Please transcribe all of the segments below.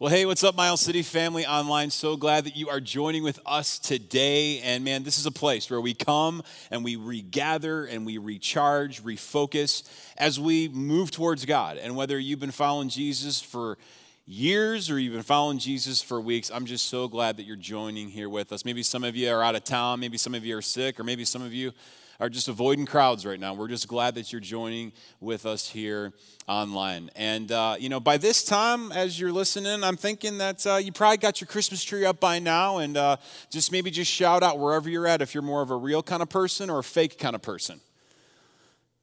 Well, hey, what's up, Miles City family online? So glad that you are joining with us today. And man, this is a place where we come and we regather and we recharge, refocus as we move towards God. And whether you've been following Jesus for years or you've been following Jesus for weeks, I'm just so glad that you're joining here with us. Maybe some of you are out of town, maybe some of you are sick, or maybe some of you are just avoiding crowds right now. We're just glad that you're joining with us here online. And, uh, you know, by this time, as you're listening, I'm thinking that uh, you probably got your Christmas tree up by now. And uh, just maybe just shout out wherever you're at if you're more of a real kind of person or a fake kind of person.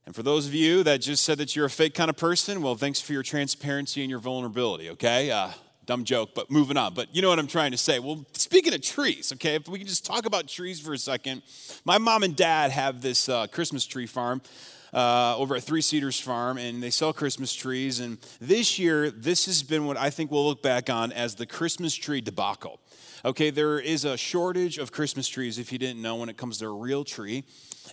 And for those of you that just said that you're a fake kind of person, well, thanks for your transparency and your vulnerability, okay? Uh, dumb joke, but moving on. But you know what I'm trying to say. Well, speaking of trees, okay, if we can just talk about trees for a second. My mom and dad have this uh, Christmas tree farm. Uh, over at Three Cedars Farm, and they sell Christmas trees. And this year, this has been what I think we'll look back on as the Christmas tree debacle. Okay, there is a shortage of Christmas trees, if you didn't know, when it comes to a real tree.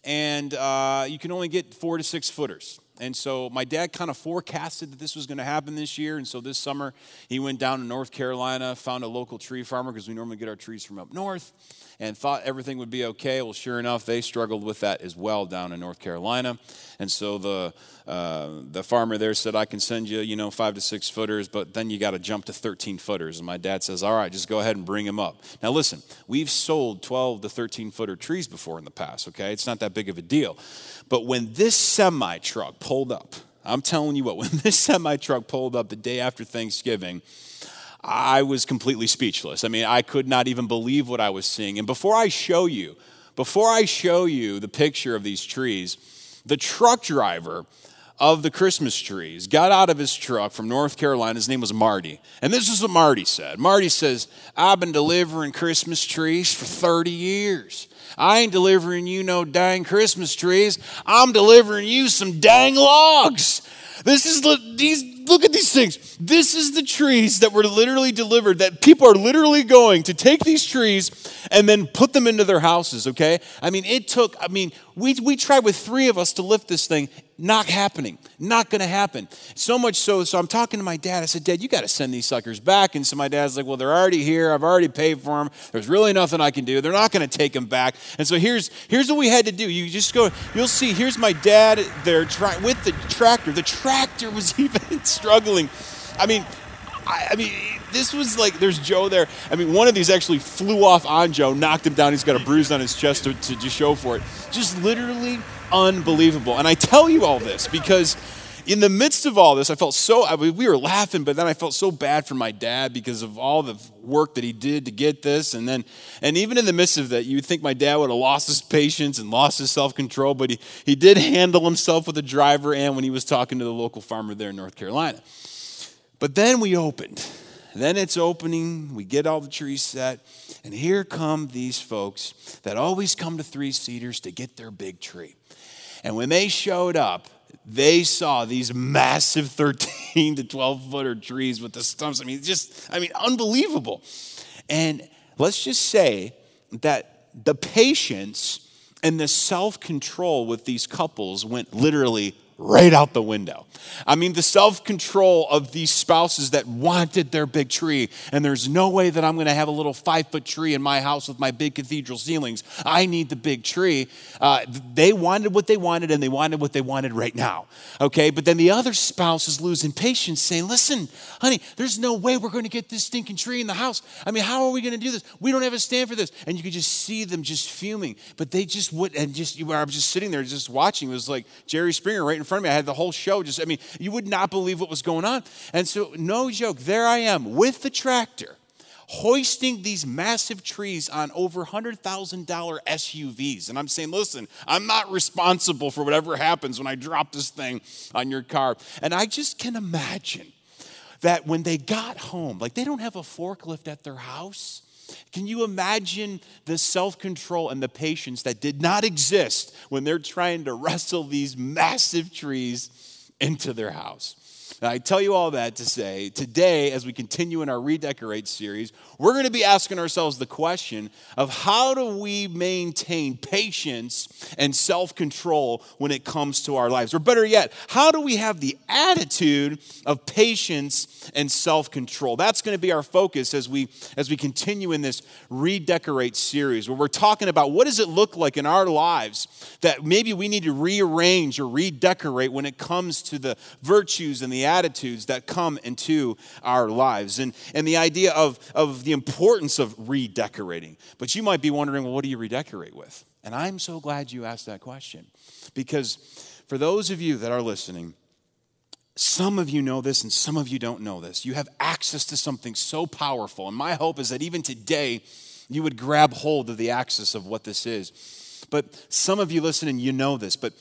And uh, you can only get four to six footers. And so my dad kind of forecasted that this was going to happen this year. And so this summer, he went down to North Carolina, found a local tree farmer because we normally get our trees from up north, and thought everything would be okay. Well, sure enough, they struggled with that as well down in North Carolina. And so the, uh, the farmer there said, I can send you, you know, five to six footers, but then you got to jump to 13 footers. And my dad says, All right, just go ahead and bring them up. Now, listen, we've sold 12 to 13 footer trees before in the past, okay? It's not that big of a deal. But when this semi truck pulled up, I'm telling you what, when this semi truck pulled up the day after Thanksgiving, I was completely speechless. I mean, I could not even believe what I was seeing. And before I show you, before I show you the picture of these trees, the truck driver of the Christmas trees got out of his truck from North Carolina. His name was Marty. And this is what Marty said Marty says, I've been delivering Christmas trees for 30 years. I ain't delivering you no dang Christmas trees. I'm delivering you some dang logs. This is the, these, look at these things. This is the trees that were literally delivered, that people are literally going to take these trees and then put them into their houses, okay? I mean, it took, I mean, we, we tried with three of us to lift this thing. Not happening. Not going to happen. So much so, so I'm talking to my dad. I said, Dad, you got to send these suckers back. And so my dad's like, Well, they're already here. I've already paid for them. There's really nothing I can do. They're not going to take them back. And so here's here's what we had to do. You just go. You'll see. Here's my dad there trying with the tractor. The tractor was even struggling. I mean, I, I, mean, this was like, there's Joe there. I mean, one of these actually flew off on Joe, knocked him down. He's got a bruise on his chest to, to, to show for it. Just literally unbelievable. And I tell you all this because in the midst of all this, I felt so, I we were laughing, but then I felt so bad for my dad because of all the work that he did to get this. And then, and even in the midst of that, you would think my dad would have lost his patience and lost his self control, but he, he did handle himself with the driver and when he was talking to the local farmer there in North Carolina. But then we opened. Then it's opening, we get all the trees set, and here come these folks that always come to Three Cedars to get their big tree. And when they showed up, they saw these massive 13 to 12 footer trees with the stumps. I mean, just, I mean, unbelievable. And let's just say that the patience and the self control with these couples went literally right out the window. I mean, the self control of these spouses that wanted their big tree, and there's no way that I'm going to have a little five foot tree in my house with my big cathedral ceilings. I need the big tree. Uh, they wanted what they wanted, and they wanted what they wanted right now. Okay, but then the other spouse is losing patience, saying, Listen, honey, there's no way we're going to get this stinking tree in the house. I mean, how are we going to do this? We don't have a stand for this. And you could just see them just fuming, but they just would, and just, I was just sitting there just watching. It was like Jerry Springer right in front of me. I had the whole show just, I mean, you would not believe what was going on. And so, no joke, there I am with the tractor hoisting these massive trees on over $100,000 SUVs. And I'm saying, listen, I'm not responsible for whatever happens when I drop this thing on your car. And I just can imagine that when they got home, like they don't have a forklift at their house. Can you imagine the self control and the patience that did not exist when they're trying to wrestle these massive trees into their house? I tell you all that to say today, as we continue in our Redecorate series, we're going to be asking ourselves the question of how do we maintain patience and self control when it comes to our lives? Or better yet, how do we have the attitude of patience and self control? That's going to be our focus as we, as we continue in this Redecorate series, where we're talking about what does it look like in our lives that maybe we need to rearrange or redecorate when it comes to the virtues and the attitudes that come into our lives. And, and the idea of, of the importance of redecorating. But you might be wondering, well, what do you redecorate with? And I'm so glad you asked that question because for those of you that are listening, some of you know this and some of you don't know this. You have access to something so powerful. And my hope is that even today, you would grab hold of the access of what this is. But some of you listening, you know this, but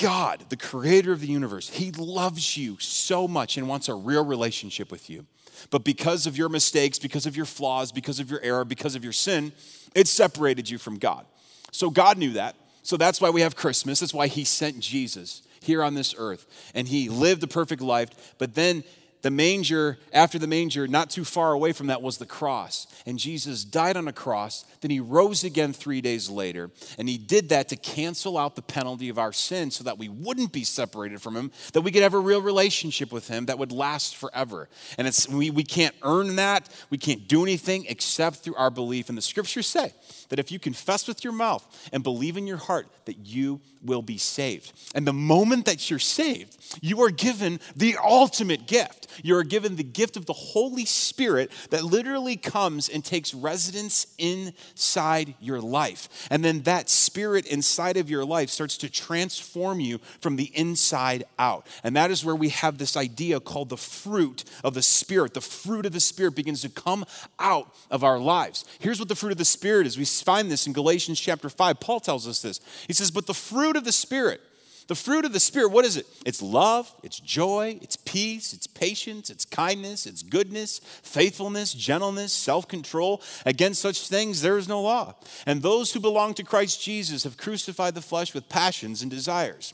God, the creator of the universe, He loves you so much and wants a real relationship with you. But because of your mistakes, because of your flaws, because of your error, because of your sin, it separated you from God. So God knew that. So that's why we have Christmas. That's why He sent Jesus here on this earth. And He lived a perfect life, but then the manger, after the manger, not too far away from that was the cross. And Jesus died on a cross. Then he rose again three days later. And he did that to cancel out the penalty of our sin so that we wouldn't be separated from him, that we could have a real relationship with him that would last forever. And it's, we, we can't earn that. We can't do anything except through our belief. And the scriptures say that if you confess with your mouth and believe in your heart, that you will be saved. And the moment that you're saved, you are given the ultimate gift. You are given the gift of the Holy Spirit that literally comes and takes residence inside your life. And then that spirit inside of your life starts to transform you from the inside out. And that is where we have this idea called the fruit of the Spirit. The fruit of the Spirit begins to come out of our lives. Here's what the fruit of the Spirit is. We find this in Galatians chapter 5. Paul tells us this. He says, But the fruit of the Spirit, the fruit of the Spirit, what is it? It's love, it's joy, it's peace, it's patience, it's kindness, it's goodness, faithfulness, gentleness, self control. Against such things, there is no law. And those who belong to Christ Jesus have crucified the flesh with passions and desires.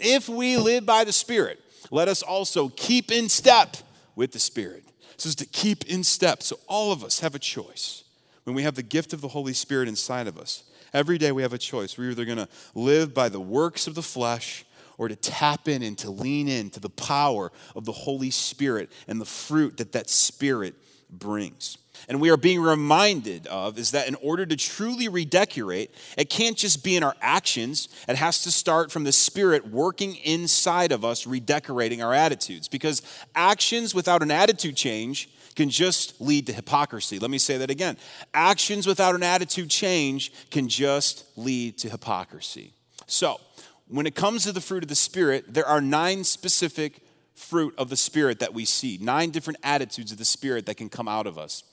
If we live by the Spirit, let us also keep in step with the Spirit. This is to keep in step. So all of us have a choice when we have the gift of the Holy Spirit inside of us. Every day we have a choice. We're either going to live by the works of the flesh or to tap in and to lean in to the power of the Holy Spirit and the fruit that that Spirit brings. And we are being reminded of is that in order to truly redecorate, it can't just be in our actions. It has to start from the Spirit working inside of us, redecorating our attitudes. Because actions without an attitude change can just lead to hypocrisy. Let me say that again. Actions without an attitude change can just lead to hypocrisy. So, when it comes to the fruit of the Spirit, there are nine specific fruit of the Spirit that we see, nine different attitudes of the Spirit that can come out of us.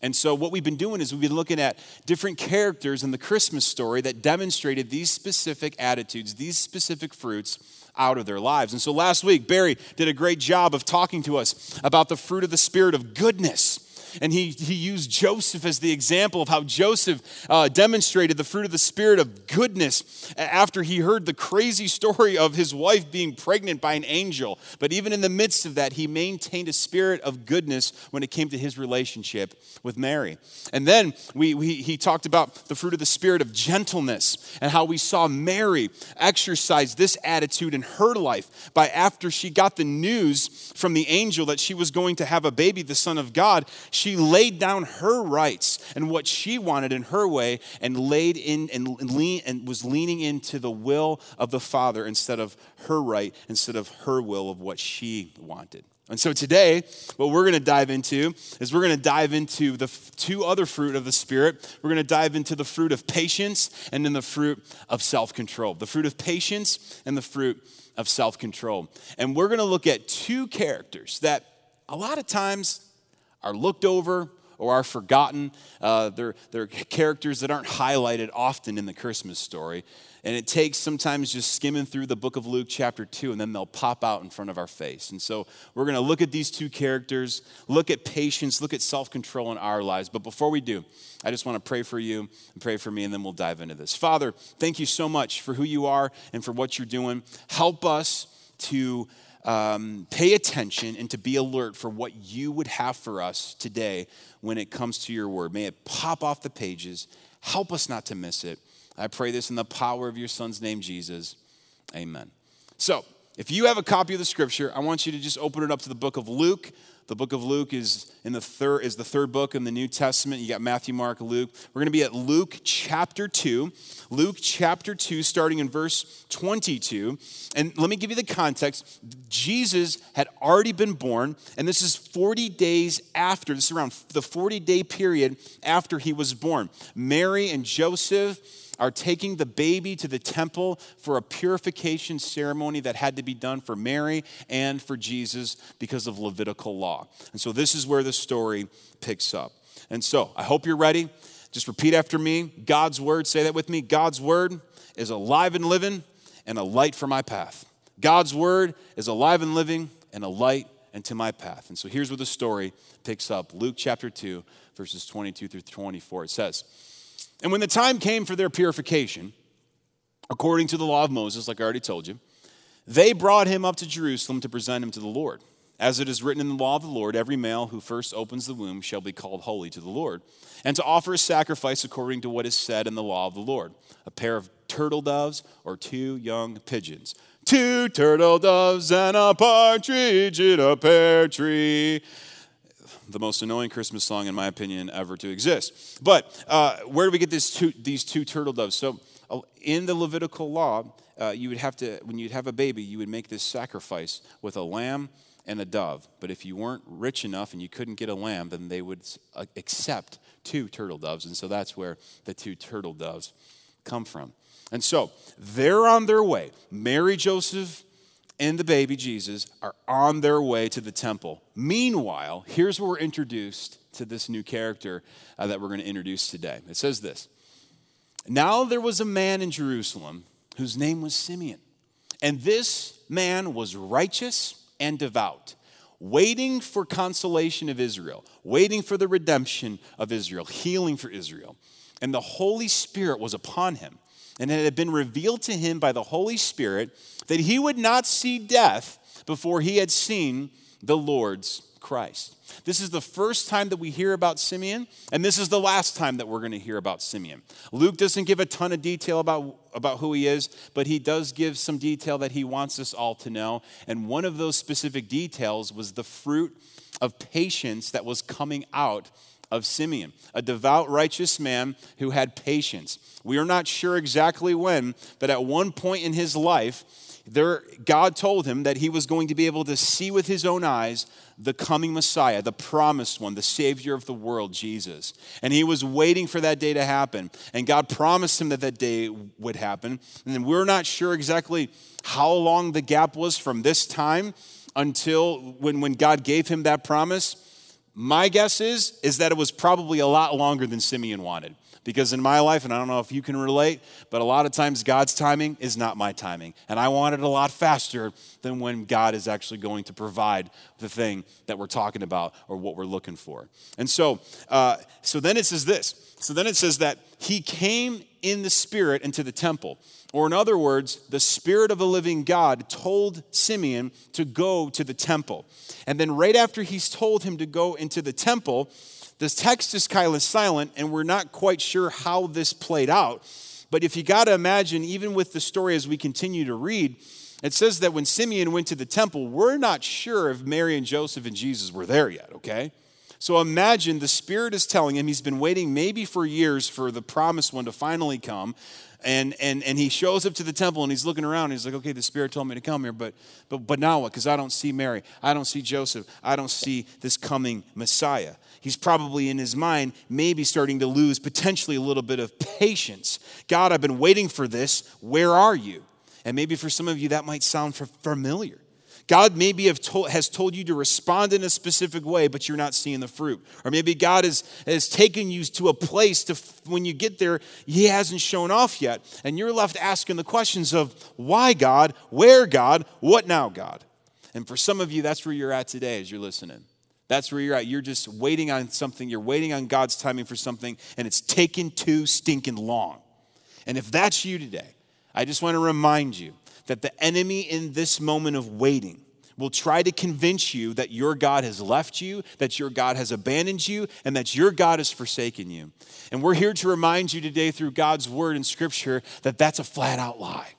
And so, what we've been doing is we've been looking at different characters in the Christmas story that demonstrated these specific attitudes, these specific fruits out of their lives. And so last week, Barry did a great job of talking to us about the fruit of the Spirit of goodness and he, he used Joseph as the example of how Joseph uh, demonstrated the fruit of the Spirit of goodness after he heard the crazy story of his wife being pregnant by an angel. But even in the midst of that, he maintained a spirit of goodness when it came to his relationship with Mary. And then we, we, he talked about the fruit of the Spirit of gentleness and how we saw Mary exercise this attitude in her life by after she got the news from the angel that she was going to have a baby, the Son of God. She she laid down her rights and what she wanted in her way and laid in and, lean, and was leaning into the will of the Father instead of her right, instead of her will of what she wanted. And so today, what we're going to dive into is we're going to dive into the two other fruit of the Spirit. We're going to dive into the fruit of patience and then the fruit of self control. The fruit of patience and the fruit of self control. And we're going to look at two characters that a lot of times are looked over or are forgotten. Uh, they're, they're characters that aren't highlighted often in the Christmas story. And it takes sometimes just skimming through the book of Luke, chapter 2, and then they'll pop out in front of our face. And so we're going to look at these two characters, look at patience, look at self control in our lives. But before we do, I just want to pray for you and pray for me, and then we'll dive into this. Father, thank you so much for who you are and for what you're doing. Help us to um, pay attention and to be alert for what you would have for us today when it comes to your word. May it pop off the pages. Help us not to miss it. I pray this in the power of your son's name, Jesus. Amen. So, if you have a copy of the scripture, I want you to just open it up to the book of Luke. The book of Luke is in the third is the third book in the New Testament. You got Matthew, Mark, Luke. We're going to be at Luke chapter 2. Luke chapter 2 starting in verse 22. And let me give you the context. Jesus had already been born, and this is 40 days after. This is around the 40-day period after he was born. Mary and Joseph are taking the baby to the temple for a purification ceremony that had to be done for Mary and for Jesus because of Levitical law. And so this is where the story picks up. And so I hope you're ready. Just repeat after me God's word, say that with me. God's word is alive and living and a light for my path. God's word is alive and living and a light into my path. And so here's where the story picks up Luke chapter 2, verses 22 through 24. It says, and when the time came for their purification, according to the law of Moses, like I already told you, they brought him up to Jerusalem to present him to the Lord. As it is written in the law of the Lord, every male who first opens the womb shall be called holy to the Lord, and to offer a sacrifice according to what is said in the law of the Lord a pair of turtle doves or two young pigeons. Two turtle doves and a partridge in a pear tree the most annoying Christmas song, in my opinion, ever to exist. But uh, where do we get two, these two turtle doves? So, uh, in the Levitical law, uh, you would have to, when you'd have a baby, you would make this sacrifice with a lamb and a dove. But if you weren't rich enough and you couldn't get a lamb, then they would uh, accept two turtle doves. And so that's where the two turtle doves come from. And so they're on their way. Mary, Joseph, and the baby Jesus are on their way to the temple. Meanwhile, here's where we're introduced to this new character uh, that we're going to introduce today. It says this Now there was a man in Jerusalem whose name was Simeon, and this man was righteous and devout. Waiting for consolation of Israel, waiting for the redemption of Israel, healing for Israel. And the Holy Spirit was upon him and it had been revealed to him by the Holy Spirit that he would not see death before he had seen the Lord's Christ. This is the first time that we hear about Simeon, and this is the last time that we're going to hear about Simeon. Luke doesn't give a ton of detail about, about who he is, but he does give some detail that he wants us all to know. And one of those specific details was the fruit of patience that was coming out of Simeon, a devout, righteous man who had patience. We are not sure exactly when, but at one point in his life, there, God told him that he was going to be able to see with his own eyes the coming Messiah, the promised one, the Savior of the world, Jesus. And he was waiting for that day to happen. And God promised him that that day would happen. And we're not sure exactly how long the gap was from this time until when, when God gave him that promise. My guess is is that it was probably a lot longer than Simeon wanted. Because in my life, and I don't know if you can relate, but a lot of times God's timing is not my timing. And I want it a lot faster than when God is actually going to provide the thing that we're talking about or what we're looking for. And so, uh, so then it says this. So then it says that he came in the spirit into the temple. Or, in other words, the Spirit of the living God told Simeon to go to the temple. And then, right after he's told him to go into the temple, the text is kind of silent, and we're not quite sure how this played out. But if you got to imagine, even with the story as we continue to read, it says that when Simeon went to the temple, we're not sure if Mary and Joseph and Jesus were there yet, okay? So imagine the Spirit is telling him he's been waiting maybe for years for the promised one to finally come. And and and he shows up to the temple and he's looking around. And he's like okay the spirit told me to come here but but but now what? Because i don't see mary. I don't see joseph. I don't see this coming messiah. He's probably in his mind maybe starting to lose potentially a little bit of patience. God i've been waiting for this. Where are you? And maybe for some of you that might sound familiar God maybe told, has told you to respond in a specific way, but you're not seeing the fruit. Or maybe God has, has taken you to a place to when you get there, He hasn't shown off yet. And you're left asking the questions of why God, where God, what now God? And for some of you, that's where you're at today as you're listening. That's where you're at. You're just waiting on something. You're waiting on God's timing for something, and it's taken too stinking long. And if that's you today, I just want to remind you that the enemy in this moment of waiting will try to convince you that your God has left you, that your God has abandoned you, and that your God has forsaken you. And we're here to remind you today through God's word and scripture that that's a flat out lie.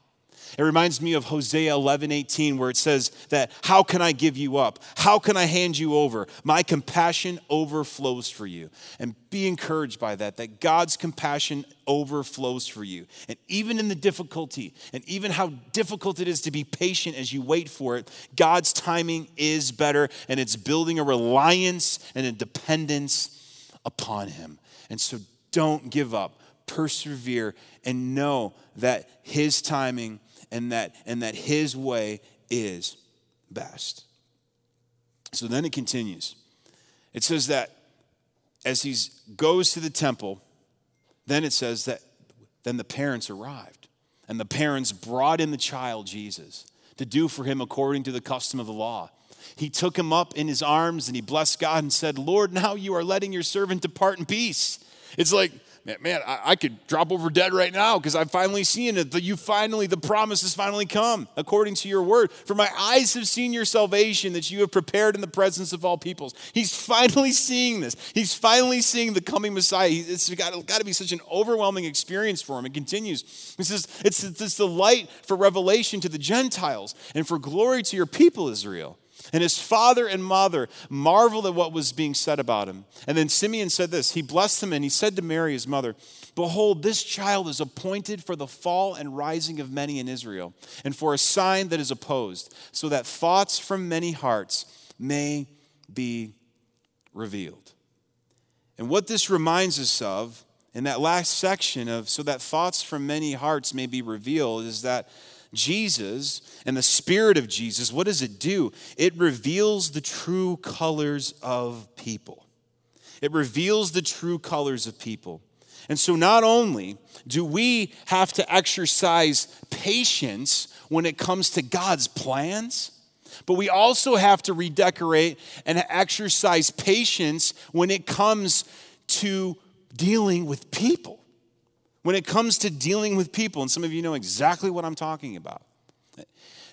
It reminds me of Hosea 11:18 where it says that, How can I give you up? How can I hand you over? My compassion overflows for you. And be encouraged by that, that God's compassion overflows for you. And even in the difficulty, and even how difficult it is to be patient as you wait for it, God's timing is better, and it's building a reliance and a dependence upon Him. And so don't give up, persevere, and know that His timing and that, and that his way is best. So then it continues. It says that as he goes to the temple, then it says that then the parents arrived. And the parents brought in the child, Jesus, to do for him according to the custom of the law. He took him up in his arms and he blessed God and said, Lord, now you are letting your servant depart in peace. It's like, man, man I, I could drop over dead right now because I'm finally seeing it. The, you finally, the promise has finally come according to your word. For my eyes have seen your salvation that you have prepared in the presence of all peoples. He's finally seeing this. He's finally seeing the coming Messiah. It's got, got to be such an overwhelming experience for him. It continues. He says, it's, it's the light for revelation to the Gentiles and for glory to your people, Israel. And his father and mother marveled at what was being said about him. And then Simeon said this He blessed him and he said to Mary, his mother, Behold, this child is appointed for the fall and rising of many in Israel, and for a sign that is opposed, so that thoughts from many hearts may be revealed. And what this reminds us of in that last section of so that thoughts from many hearts may be revealed is that Jesus and the Spirit of Jesus, what does it do? It reveals the true colors of people. It reveals the true colors of people. And so, not only do we have to exercise patience when it comes to God's plans, but we also have to redecorate and exercise patience when it comes to dealing with people when it comes to dealing with people, and some of you know exactly what I'm talking about.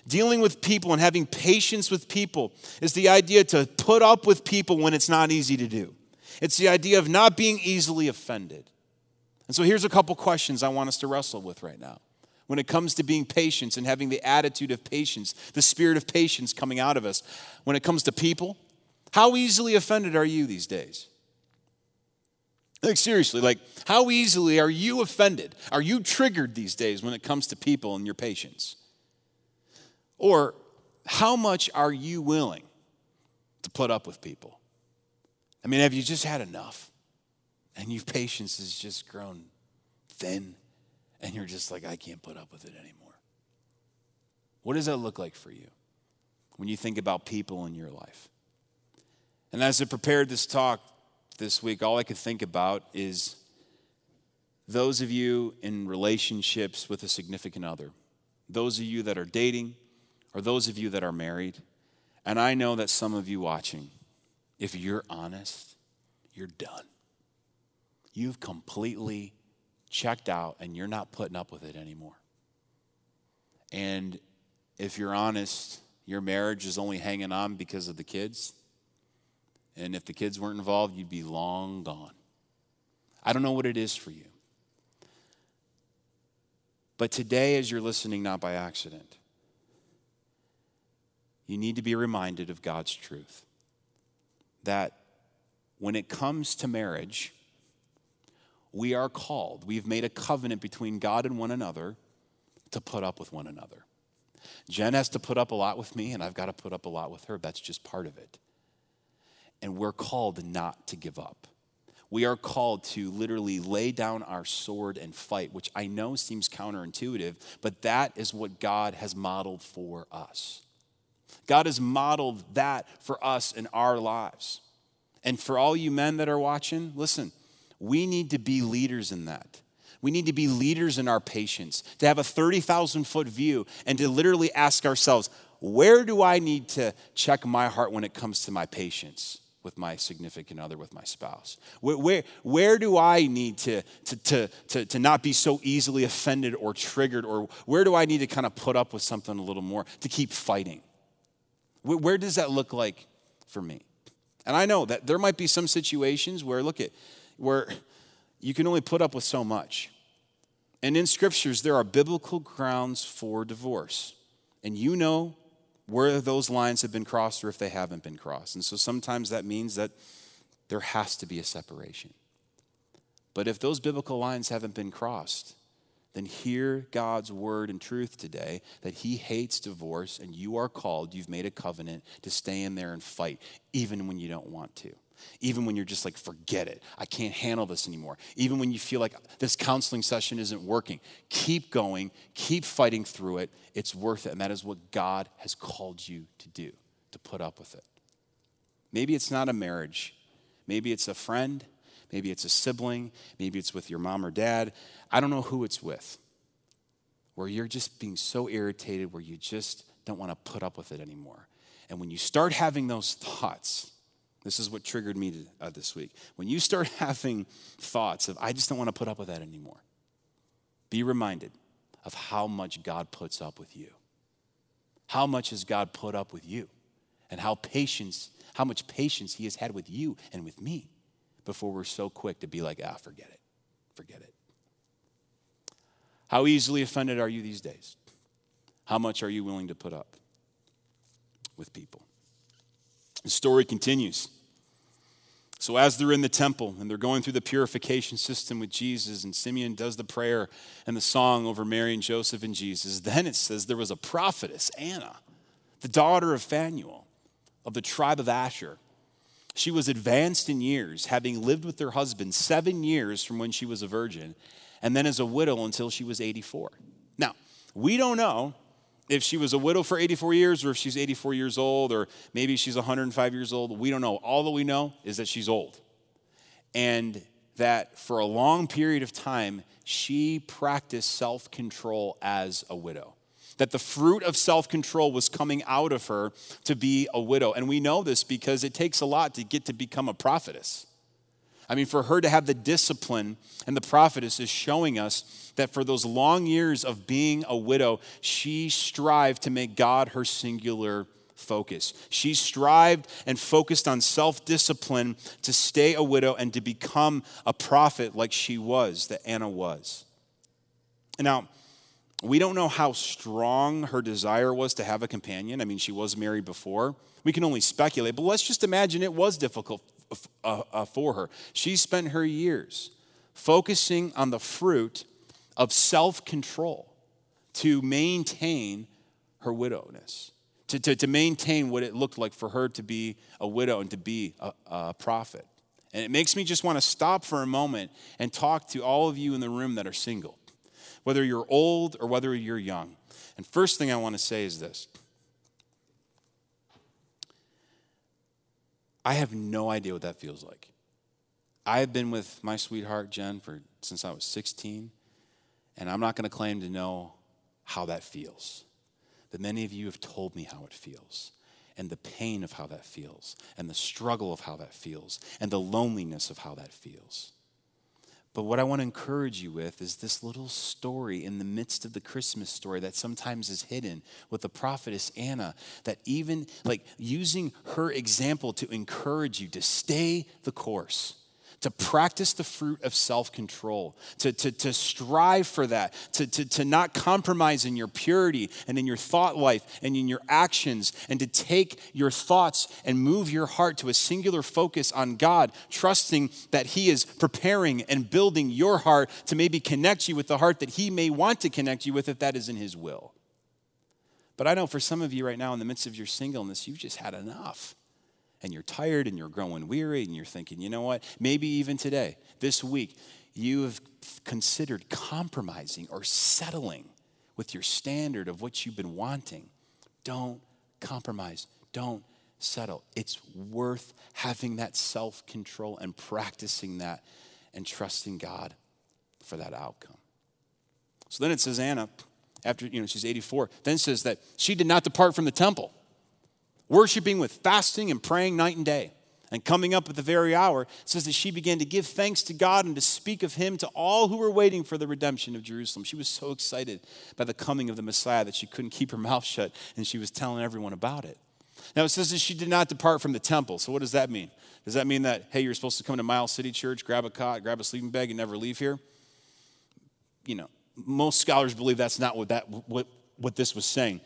Dealing with people and having patience with people is the idea to put up with people when it's not easy to do. It's the idea of not being easily offended. And so here's a couple questions I want us to wrestle with right now. When it comes to being patient and having the attitude of patience, the spirit of patience coming out of us, when it comes to people, how easily offended are you these days? Like, seriously, like, how easily are you offended? Are you triggered these days when it comes to people and your patience? Or how much are you willing to put up with people? I mean, have you just had enough? And your patience has just grown thin, and you're just like, I can't put up with it anymore. What does that look like for you when you think about people in your life? And as I prepared this talk, this week, all I could think about is those of you in relationships with a significant other, those of you that are dating, or those of you that are married. And I know that some of you watching, if you're honest, you're done. You've completely checked out and you're not putting up with it anymore. And if you're honest, your marriage is only hanging on because of the kids and if the kids weren't involved, you'd be long gone. I don't know what it is for you. But today, as you're listening, not by accident, you need to be reminded of God's truth. That when it comes to marriage, we are called, we've made a covenant between God and one another to put up with one another. Jen has to put up a lot with me, and I've got to put up a lot with her. That's just part of it and we're called not to give up. We are called to literally lay down our sword and fight, which I know seems counterintuitive, but that is what God has modeled for us. God has modeled that for us in our lives. And for all you men that are watching, listen, we need to be leaders in that. We need to be leaders in our patience, to have a 30,000 foot view and to literally ask ourselves, where do I need to check my heart when it comes to my patience? With my significant other, with my spouse? Where, where, where do I need to, to, to, to, to not be so easily offended or triggered? Or where do I need to kind of put up with something a little more to keep fighting? Where does that look like for me? And I know that there might be some situations where, look at, where you can only put up with so much. And in scriptures, there are biblical grounds for divorce. And you know where those lines have been crossed or if they haven't been crossed. And so sometimes that means that there has to be a separation. But if those biblical lines haven't been crossed, then hear God's word and truth today that He hates divorce and you are called, you've made a covenant to stay in there and fight, even when you don't want to. Even when you're just like, forget it, I can't handle this anymore. Even when you feel like this counseling session isn't working, keep going, keep fighting through it. It's worth it. And that is what God has called you to do, to put up with it. Maybe it's not a marriage, maybe it's a friend, Maybe it's a sibling. Maybe it's with your mom or dad. I don't know who it's with. Where you're just being so irritated, where you just don't want to put up with it anymore. And when you start having those thoughts, this is what triggered me to, uh, this week. When you start having thoughts of, I just don't want to put up with that anymore, be reminded of how much God puts up with you. How much has God put up with you? And how patience, how much patience He has had with you and with me before we're so quick to be like, ah, forget it. Forget it. How easily offended are you these days? How much are you willing to put up with people? The story continues. So, as they're in the temple and they're going through the purification system with Jesus, and Simeon does the prayer and the song over Mary and Joseph and Jesus, then it says there was a prophetess, Anna, the daughter of Phanuel of the tribe of Asher. She was advanced in years, having lived with her husband seven years from when she was a virgin, and then as a widow until she was 84. Now, we don't know if she was a widow for 84 years or if she's 84 years old or maybe she's 105 years old. We don't know. All that we know is that she's old. And that for a long period of time, she practiced self control as a widow that the fruit of self control was coming out of her to be a widow. And we know this because it takes a lot to get to become a prophetess. I mean, for her to have the discipline, and the prophetess is showing us that for those long years of being a widow, she strived to make God her singular focus. She strived and focused on self discipline to stay a widow and to become a prophet like she was, that Anna was. Now, we don't know how strong her desire was to have a companion. I mean, she was married before. We can only speculate, but let's just imagine it was difficult uh, uh, for her. She spent her years focusing on the fruit of self control to maintain her widowness, to, to, to, maintain what it looked like for her to be a widow and to be a, a prophet. And it makes me just want to stop for a moment and talk to all of you in the room that are single whether you're old or whether you're young. And first thing I want to say is this I have no idea what that feels like. I have been with my sweetheart, Jen, for since I was 16, and I'm not going to claim to know how that feels. But many of you have told me how it feels, and the pain of how that feels, and the struggle of how that feels, and the loneliness of how that feels. But what I want to encourage you with is this little story in the midst of the Christmas story that sometimes is hidden with the prophetess Anna, that even like using her example to encourage you to stay the course to practice the fruit of self control, to, to, to strive for that, to, to, to not compromise in your purity and in your thought life and in your actions, and to take your thoughts and move your heart to a singular focus on God, trusting that He is preparing and building your heart to maybe connect you with the heart that He may want to connect you with if that is in His will. But I know for some of you right now, in the midst of your singleness, you've just had enough and you're tired and you're growing weary and you're thinking, you know what? Maybe even today, this week, you have considered compromising or settling with your standard of what you've been wanting. Don't compromise. Don't settle. It's worth having that self control and practicing that and trusting God for that outcome. So then it says Anna, after you know she's 84, then says that she did not depart from the temple worshiping with fasting and praying night and day. And coming up at the very hour, says that she began to give thanks to God and to speak of him to all who were waiting for the redemption of Jerusalem. She was so excited by the coming of the Messiah that she couldn't keep her mouth shut and she was telling everyone about it. Now it says that she did not depart from the temple. So what does that mean? Does that mean that, hey, you're supposed to come to Miles City Church, grab a cot, grab a sleeping bag, and never leave here? You know, most scholars believe that's not what, that, what, what this was saying.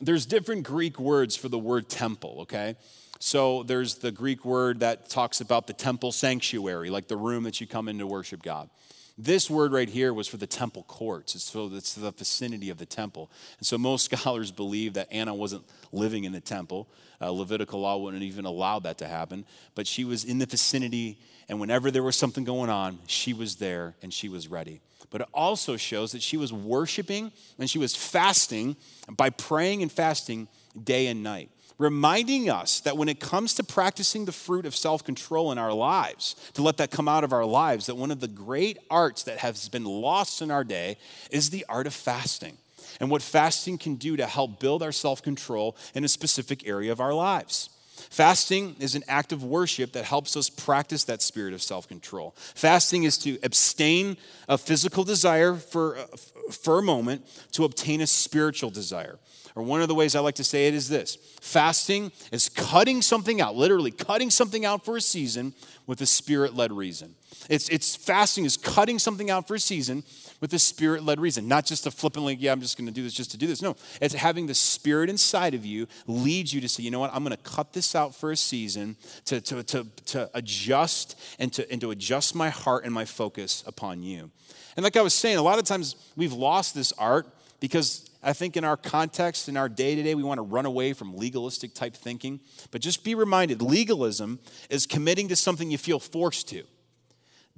There's different Greek words for the word temple, okay? So there's the Greek word that talks about the temple sanctuary, like the room that you come in to worship God. This word right here was for the temple courts. It's so it's the vicinity of the temple. And so most scholars believe that Anna wasn't living in the temple. Uh, Levitical law wouldn't even allow that to happen. But she was in the vicinity, and whenever there was something going on, she was there and she was ready. But it also shows that she was worshiping and she was fasting by praying and fasting day and night reminding us that when it comes to practicing the fruit of self control in our lives, to let that come out of our lives, that one of the great arts that has been lost in our day is the art of fasting and what fasting can do to help build our self control in a specific area of our lives. Fasting is an act of worship that helps us practice that spirit of self control. Fasting is to abstain a physical desire for, uh, for a moment to obtain a spiritual desire. Or one of the ways I like to say it is this fasting is cutting something out, literally cutting something out for a season with a spirit led reason. It's, it's fasting is cutting something out for a season with a spirit led reason, not just a flippantly, yeah, I'm just going to do this just to do this. No, it's having the spirit inside of you lead you to say, you know what, I'm going to cut this out for a season to, to, to, to adjust and to, and to adjust my heart and my focus upon you. And like I was saying, a lot of times we've lost this art because I think in our context, in our day to day, we want to run away from legalistic type thinking. But just be reminded legalism is committing to something you feel forced to,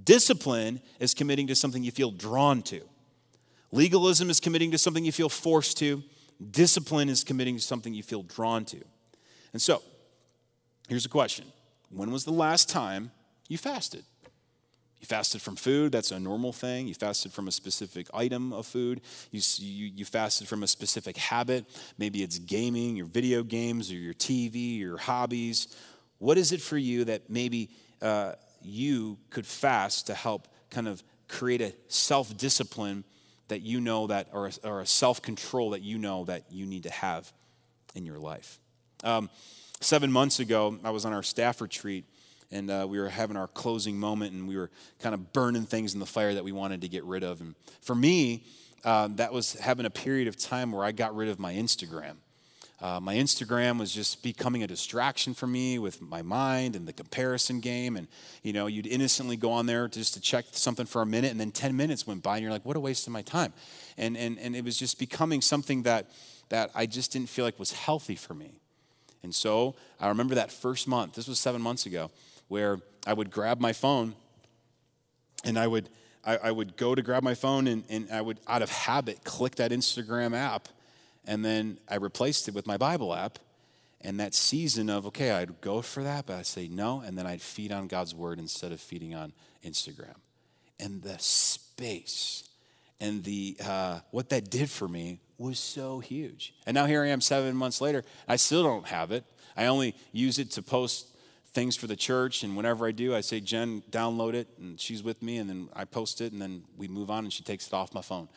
discipline is committing to something you feel drawn to. Legalism is committing to something you feel forced to, discipline is committing to something you feel drawn to. And so, here's a question When was the last time you fasted? You fasted from food, that's a normal thing. You fasted from a specific item of food. You, you, you, fasted from a specific habit. Maybe it's gaming, your video games, or your TV, your hobbies. What is it for you that maybe uh, you could fast to help kind of create a self discipline that you know that, or a, or a self control that you know that you need to have in your life? Um, seven months ago, I was on our staff retreat and uh, we were having our closing moment and we were kind of burning things in the fire that we wanted to get rid of. And for me, uh, that was having a period of time where I got rid of my Instagram. Uh, my Instagram was just becoming a distraction for me with my mind and the comparison game. And, you know, you'd innocently go on there just to check something for a minute, and then 10 minutes went by, and you're like, what a waste of my time. And, and, and it was just becoming something that, that I just didn't feel like was healthy for me. And so I remember that first month, this was seven months ago, where I would grab my phone and I would, I, I would go to grab my phone and, and I would, out of habit, click that Instagram app. And then I replaced it with my Bible app. And that season of, okay, I'd go for that, but I'd say no. And then I'd feed on God's word instead of feeding on Instagram. And the space and the uh, what that did for me was so huge. And now here I am seven months later. I still don't have it. I only use it to post things for the church. And whenever I do, I say, Jen, download it. And she's with me. And then I post it. And then we move on and she takes it off my phone.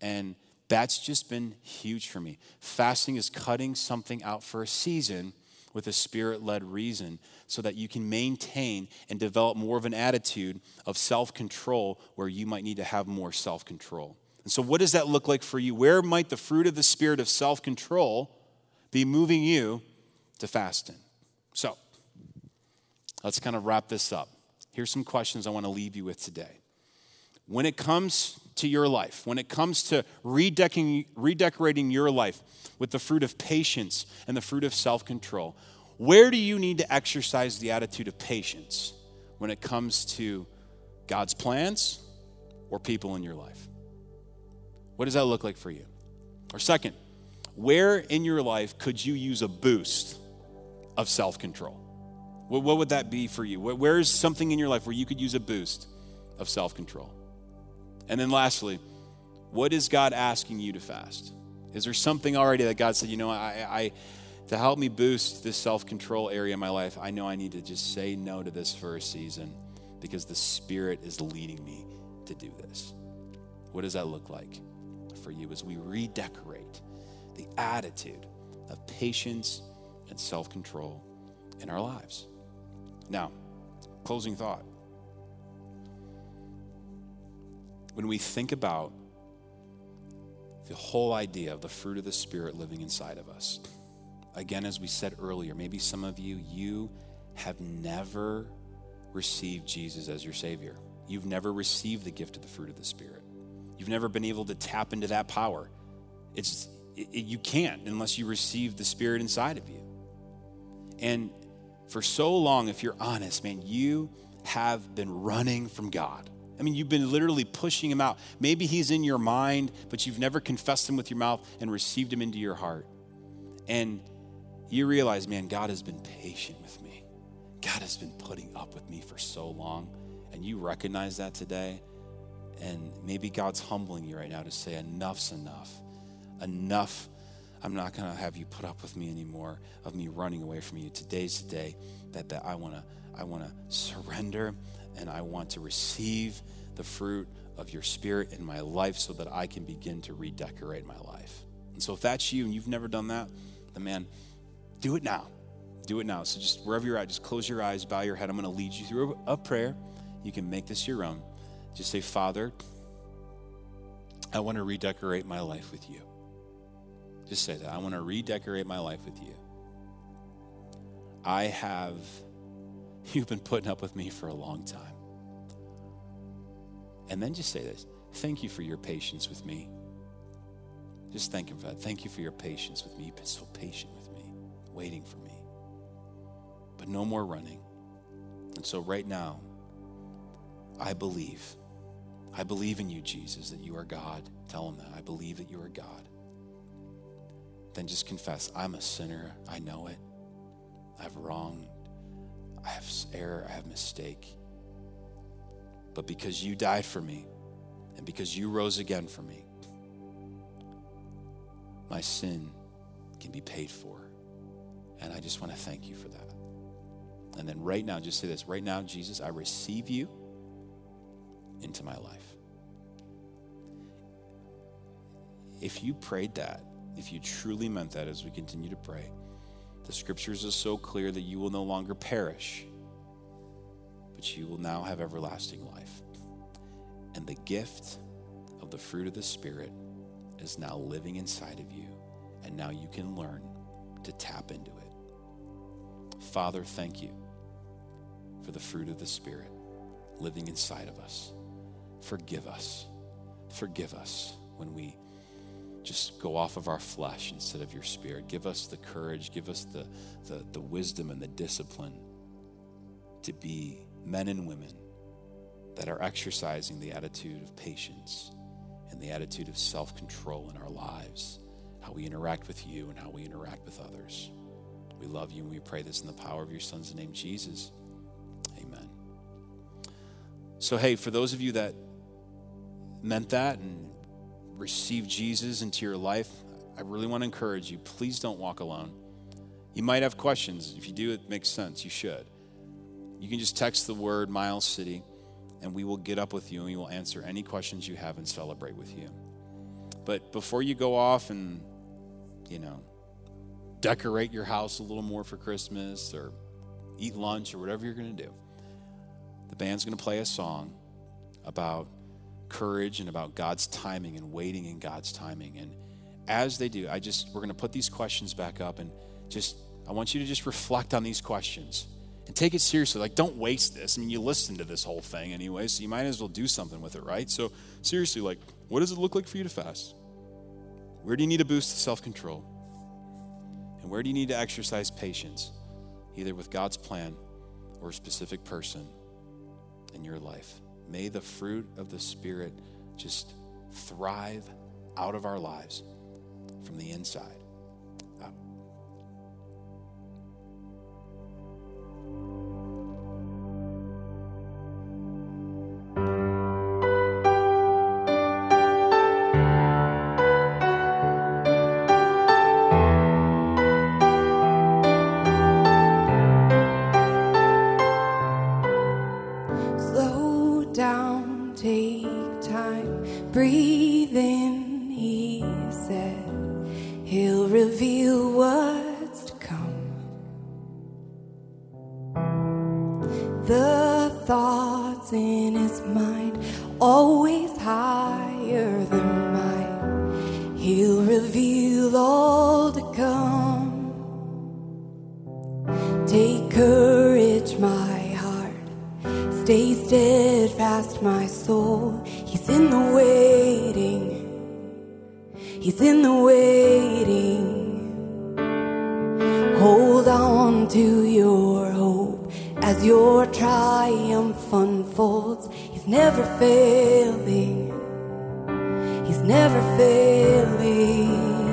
And that's just been huge for me. Fasting is cutting something out for a season with a spirit led reason so that you can maintain and develop more of an attitude of self control where you might need to have more self control. And so, what does that look like for you? Where might the fruit of the spirit of self control be moving you to fasting? So, let's kind of wrap this up. Here's some questions I want to leave you with today. When it comes to your life, when it comes to redecorating, redecorating your life with the fruit of patience and the fruit of self control, where do you need to exercise the attitude of patience when it comes to God's plans or people in your life? What does that look like for you? Or, second, where in your life could you use a boost of self control? What, what would that be for you? Where is something in your life where you could use a boost of self control? And then lastly, what is God asking you to fast? Is there something already that God said, you know, I, I to help me boost this self control area in my life, I know I need to just say no to this for a season because the Spirit is leading me to do this. What does that look like for you as we redecorate the attitude of patience and self control in our lives. Now, closing thought. When we think about the whole idea of the fruit of the Spirit living inside of us, again, as we said earlier, maybe some of you, you have never received Jesus as your Savior. You've never received the gift of the fruit of the Spirit. You've never been able to tap into that power. It's it, you can't unless you receive the Spirit inside of you. And for so long, if you're honest, man, you have been running from God. I mean, you've been literally pushing him out. Maybe he's in your mind, but you've never confessed him with your mouth and received him into your heart. And you realize, man, God has been patient with me. God has been putting up with me for so long. And you recognize that today. And maybe God's humbling you right now to say, enough's enough. Enough. I'm not going to have you put up with me anymore of me running away from you. Today's the day that, that I want to I want to surrender and I want to receive the fruit of your spirit in my life so that I can begin to redecorate my life. And so if that's you and you've never done that, then man, do it now. Do it now. So just wherever you're at, just close your eyes, bow your head. I'm going to lead you through a prayer. You can make this your own. Just say, Father, I want to redecorate my life with you. Just say that. I want to redecorate my life with you. I have, you've been putting up with me for a long time. And then just say this Thank you for your patience with me. Just thank Him for that. Thank you for your patience with me. You've been so patient with me, waiting for me. But no more running. And so, right now, I believe. I believe in you, Jesus, that you are God. Tell him that. I believe that you are God. Then just confess, I'm a sinner. I know it. I've wronged. I have error. I have mistake. But because you died for me and because you rose again for me, my sin can be paid for. And I just want to thank you for that. And then right now, just say this right now, Jesus, I receive you into my life. If you prayed that, if you truly meant that as we continue to pray, the scriptures are so clear that you will no longer perish, but you will now have everlasting life. And the gift of the fruit of the Spirit is now living inside of you, and now you can learn to tap into it. Father, thank you for the fruit of the Spirit living inside of us. Forgive us. Forgive us when we just go off of our flesh instead of your spirit. Give us the courage, give us the, the, the wisdom and the discipline to be men and women that are exercising the attitude of patience and the attitude of self control in our lives, how we interact with you and how we interact with others. We love you and we pray this in the power of your Son's name, Jesus. Amen. So, hey, for those of you that meant that and received Jesus into your life, I really want to encourage you please don't walk alone. You might have questions. If you do, it makes sense. You should. You can just text the word Miles City, and we will get up with you and we will answer any questions you have and celebrate with you. But before you go off and, you know, decorate your house a little more for Christmas or eat lunch or whatever you're going to do, the band's going to play a song about courage and about God's timing and waiting in God's timing. And as they do, I just, we're going to put these questions back up and just, I want you to just reflect on these questions and take it seriously. Like, don't waste this. I mean, you listen to this whole thing anyway, so you might as well do something with it, right? So, seriously, like, what does it look like for you to fast? Where do you need a boost self control? And where do you need to exercise patience, either with God's plan or a specific person in your life? May the fruit of the Spirit just thrive out of our lives from the inside. He'll never failing.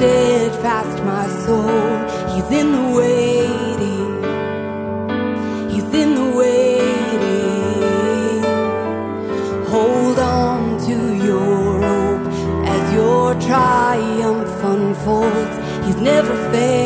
steadfast, my soul. He's in the waiting. He's in the waiting. Hold on to your hope as your triumph unfolds. He's never failed.